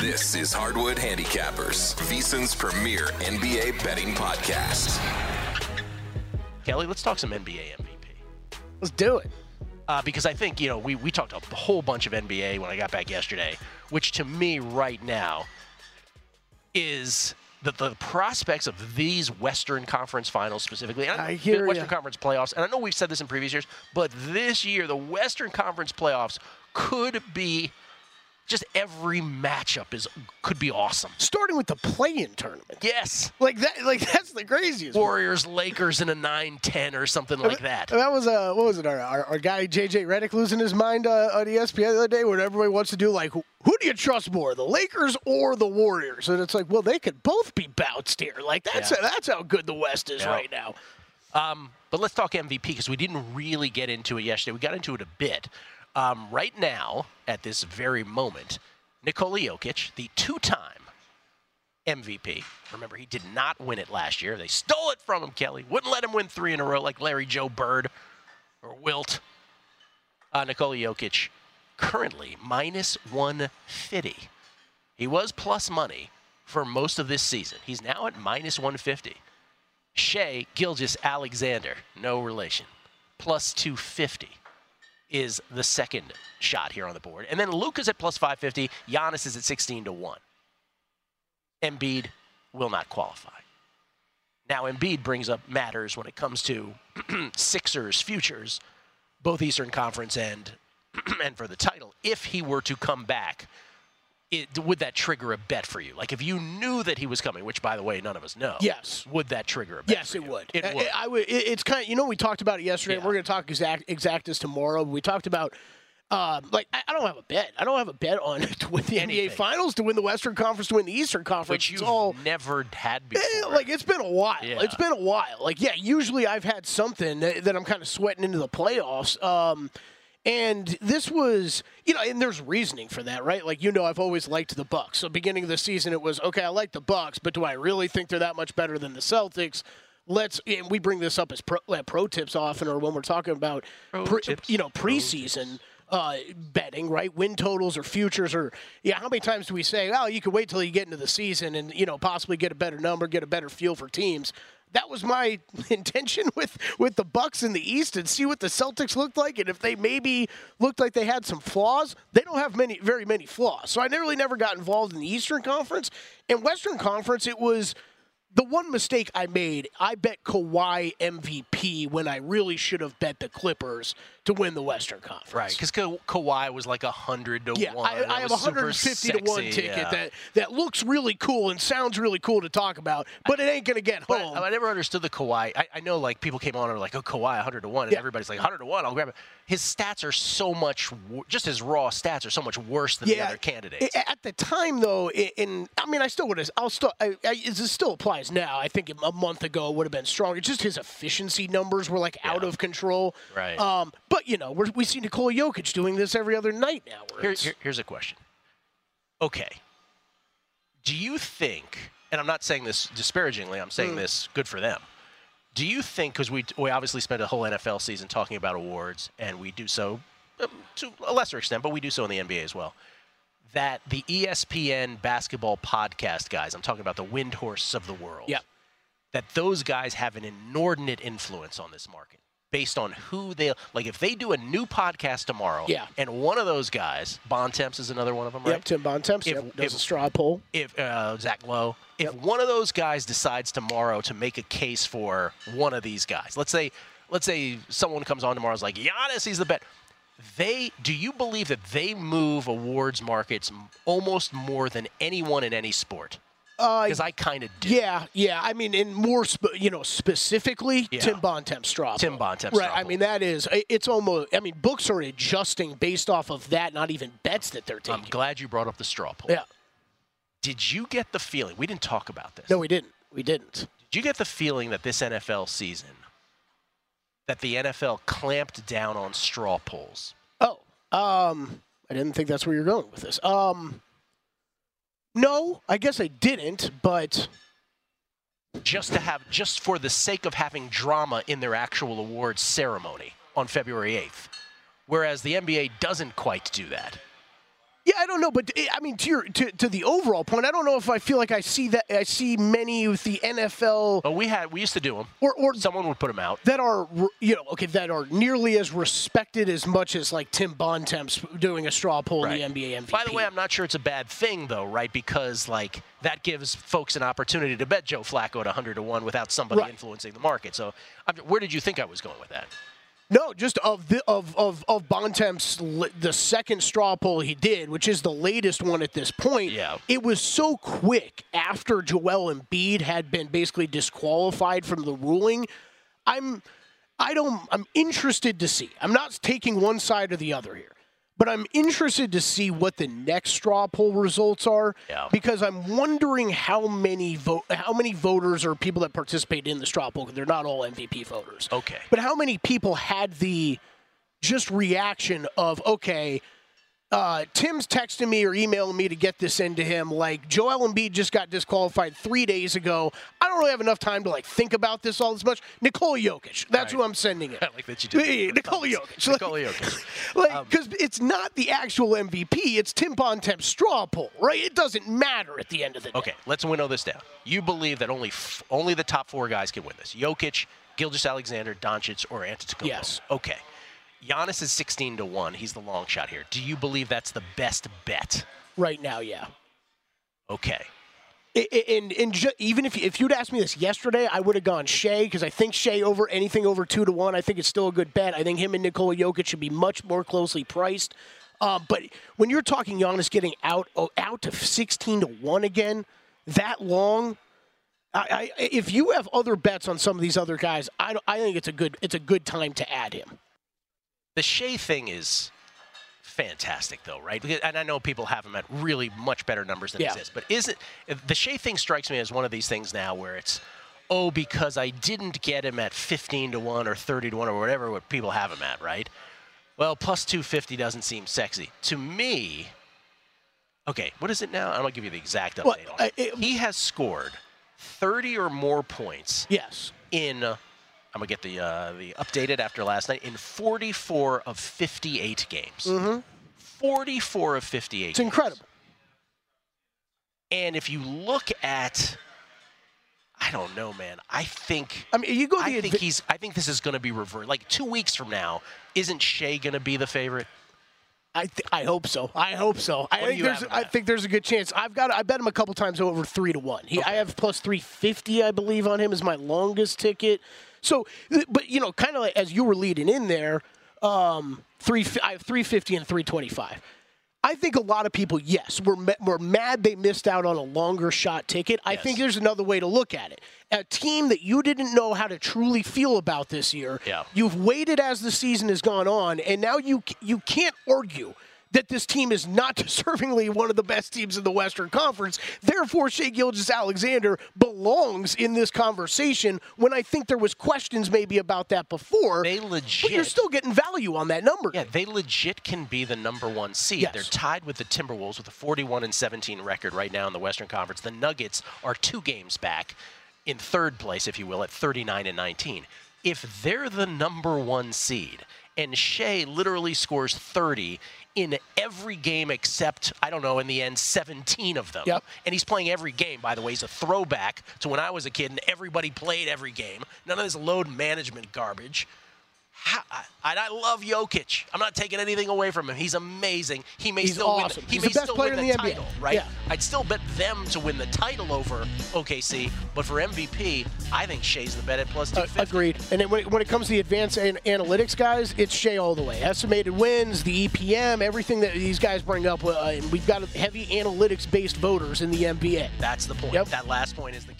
This is Hardwood Handicappers, VSIN's premier NBA betting podcast. Kelley, let's talk some NBA MVP. Let's do it. Uh, because I think, you know, we, we talked a whole bunch of NBA when I got back yesterday, which to me right now is that the prospects of these Western Conference finals specifically, and I hear Western ya. Conference playoffs, and I know we've said this in previous years, but this year, the Western Conference playoffs could be just every matchup is could be awesome. Starting with the play-in tournament. Yes. Like that. Like that's the craziest. one. Warriors, Lakers in a 9-10 or something like that. That was uh, what was it? Our, our, our guy JJ Redick losing his mind uh, on ESPN the other day, where everybody wants to do like, who, who do you trust more, the Lakers or the Warriors? And it's like, well, they could both be bounced here. Like that's Yeah. that's how good the West is Yeah. right now. Um, but let's talk MVP because we didn't really get into it yesterday. We got into it a bit. Um, right now, at this very moment, Nikola Jokic, the two-time MVP. Remember, he did not win it last year. They stole it from him, Kelley. Wouldn't let him win three in a row like Larry Joe Bird or Wilt. Uh, Nikola Jokic, currently minus 150. He was plus money for most of this season. He's now at minus 150. Shai Gilgeous-Alexander, no relation, plus 250 is the second shot here on the board. And then Luka's at plus 550. Giannis is at 16 to 1. Embiid will not qualify. Now, Embiid brings up matters when it comes to Sixers futures, both Eastern Conference and and for the title. If he were to come back, it, would that trigger a bet for you? Like if you knew that he was coming, which by the way none of us know. Yes. Would that trigger a bet? Yes, it you? would. It would. I, would. it's kind of you know we talked about it yesterday. Yeah. We're going to talk exact exactness tomorrow. We talked about. Um, like I, I don't have a bet. I don't have a bet on to win the Anything. NBA Finals, to win the Western Conference, to win the Eastern Conference. which you've all never had before. Eh, like it's been a while. Yeah. It's been a while. Like yeah, usually I've had something that, that I'm kind of sweating into the playoffs. Um, and this was, you know, and there's reasoning for that, right? Like you know, I've always liked the Bucks. So beginning of the season, it was okay. I like the Bucks, but do I really think they're that much better than the Celtics? Let's and we bring this up as pro, uh, pro tips often, or when we're talking about, pre- you know, preseason uh, betting, right? Win totals or futures or yeah. How many times do we say, "Oh, you can wait till you get into the season and you know possibly get a better number, get a better feel for teams"? That was my intention with with the Bucks in the East and see what the Celtics looked like, and if they maybe looked like they had some flaws, they don't have many, very many flaws. So I really never got involved in the Eastern Conference. In Western Conference, it was the one mistake I made, I bet Kawhi MVP when I really should have bet the Clippers to win the Western Conference. right, because Ka- Kawhi was like a hundred to Yeah, one. I, I have was a 150 to one ticket yeah. that that looks really cool and sounds really cool to talk about, but it ain't gonna get home. I, I never understood the Kawhi. I, I know like people came on and were like, "Oh, Kawhi, 100 to one," and Yeah. everybody's like, "100 to one, I'll grab it." His stats are so much, just his raw stats are so much worse than the other candidates. I- At the time, though, i- in I mean, I still would have. I'll still. I, I, this still applies now. I think a month ago it would have been stronger. Just his efficiency numbers were like out of control. Right. Um. But you know, we're, we see Nikola Jokic doing this every other night now. Here- here- here's a question. Okay. Do you think, and I'm not saying this disparagingly, I'm saying this good for them. Do you think, because we, we obviously spent a whole NFL season talking about awards, and we do so um, to a lesser extent, but we do so in the NBA as well, that the ESPN basketball podcast guys, I'm talking about the Windhorsts of the world, Yep. that those guys have an inordinate influence on this market based on who they like. If they do a new podcast tomorrow, Yeah. and one of those guys, Bontemps is another one of them, right? Yep. Tim Bontemps If- yep, does if- a straw poll. If uh, Zach Lowe, if one of those guys decides tomorrow to make a case for one of these guys, let's say, let's say someone comes on tomorrow is like Giannis, he's the bet. they do you believe that they move awards markets almost more than anyone in any sport? Uh, Because I kind of do. Yeah, yeah. I mean, in more, you know, specifically, Yeah. Tim Bontemps straw. Tim Bontemps Right. I mean, that is. It's almost. I mean, books are adjusting based off of that, not even bets that they're taking. I'm glad you brought up the straw poll. yeah. Did you get the feeling? We didn't talk about this. No, we didn't. We didn't. Did you get the feeling that this NFL season, that the NFL clamped down on straw polls? Oh, um, I didn't think that's where you're going with this. Um, no, I guess I didn't, but just to have just for the sake of having drama in their actual awards ceremony on February 8th. Whereas the NBA doesn't quite do that. Yeah, I don't know. But eh, I mean, to your to, to the overall point, I don't know if I feel like I see that I see many with the NFL But we had we used to do them. or or Someone would put them out. that are you know okay that are nearly as respected as much as like Tim Bontemps doing a straw poll Right. in the NBA MVP. By the way, I'm not sure it's a bad thing though, right? Because like that gives folks an opportunity to bet Joe Flacco at 100 to one without somebody Right. influencing the market. So, I'm, where did you think I was going with that? No, just of the of of of Bontemps the second straw poll he did, which is the latest one at this point. Yeah. it was so quick after Joel Embiid had been basically disqualified from the ruling. I'm I don't I'm interested to see. I'm not taking one side or the other here. But I'm interested to see what the next straw poll results are Yeah. because I'm wondering how many vote how many voters or people that participate in the straw poll they're not all MVP voters. Okay. But how many people had the just reaction of okay, uh, Tim's texting me or emailing me to get this into him. Like Joel Embiid just got disqualified three days ago. I don't really have enough time to like think about this all as much. Nikola Jokic, that's who I'm sending it. I like that you did. Yeah, Nikola Jokic. Nikola Jokic. Like, because it's not the actual MVP, it's Tim Bontemps' straw poll, right? It doesn't matter at the end of the day. Okay, let's winnow this down. You believe that only f- only the top four guys can win this: Jokic, Gilgeous-Alexander, Doncic, or Antetokounmpo. Yes. Okay. Giannis is 16 to one. He's the long shot here. Do you believe that's the best bet? Right now, yeah. Okay. And, and ju- even if if you'd asked me this yesterday, I would have gone Shai because I think Shai over anything over two to one. I think it's still a good bet. I think him and Nikola Jokic should be much more closely priced. Uh, but when you're talking Giannis getting out oh, out to sixteen to one again, that long, I, I, if you have other bets on some of these other guys, I, I think it's a good it's a good time to add him. The Shai thing is fantastic, though, right? And I know people have him at really much better numbers than Yeah. exist. But is it the Shai thing strikes me as one of these things now where it's oh because I didn't get him at 15 to one or 30 to one or whatever what people have him at, right? Well, plus 250 doesn't seem sexy to me. Okay, what is it now? I'm gonna give you the exact update Well, on it. It- he has scored 30 or more points Yes. in I'm gonna get the uh, the updated after last night in 44 of 58 games. 44 of 58. Mm-hmm. It's incredible. And if you look at, I don't know, man. I think I mean, you go I think adva- he's. I think this is gonna be reversed. Like two weeks from now, isn't Shai gonna be the favorite? I th- I hope so. I hope so. I think there's I think there's a good chance. I've got I bet him a couple times over three to one. He, I have plus three fifty, I believe, on him as my longest ticket. So, but you know, kind of like as you were leading in there, um, three I have three fifty and three twenty five. I think a lot of people, yes, were were mad they missed out on a longer shot ticket. I think there's another way to look at it. A team that you didn't know how to truly feel about this year, Yeah. you've waited as the season has gone on, and now you you can't argue that this team is not deservingly one of the best teams in the Western Conference. Therefore, Shai Gilgeous-Alexander belongs in this conversation. When I think there was questions maybe about that before, They legit. but you're still getting value on that number. Yeah, they legit can be the number one seed. Yes. They're tied with the Timberwolves with a 41 and 17 record right now in the Western Conference. The Nuggets are two games back in third place, if you will, at 39 and 19. If they're the number one seed and Shai literally scores 30 in every game except, I don't know, in the end, 17 of them. Yep. And he's playing every game, by the way. He's a throwback to when I was a kid and everybody played every game. None of this load management garbage How, and I love Jokic. I'm not taking anything away from him. He's amazing. He may He's still awesome. win. The, he He's may the best still player win in the, the NBA. title, right? Yeah. I'd still bet them to win the title over OKC. But for MVP, I think Shai's the bet at plus Uh, 250. agreed. And then when, it, when it comes to the advanced an- analytics guys, it's Shai all the way. Estimated wins, the EPM, everything that these guys bring up. Uh, and we've got heavy analytics-based voters in the NBA. That's the point. Yep. That last point is the key.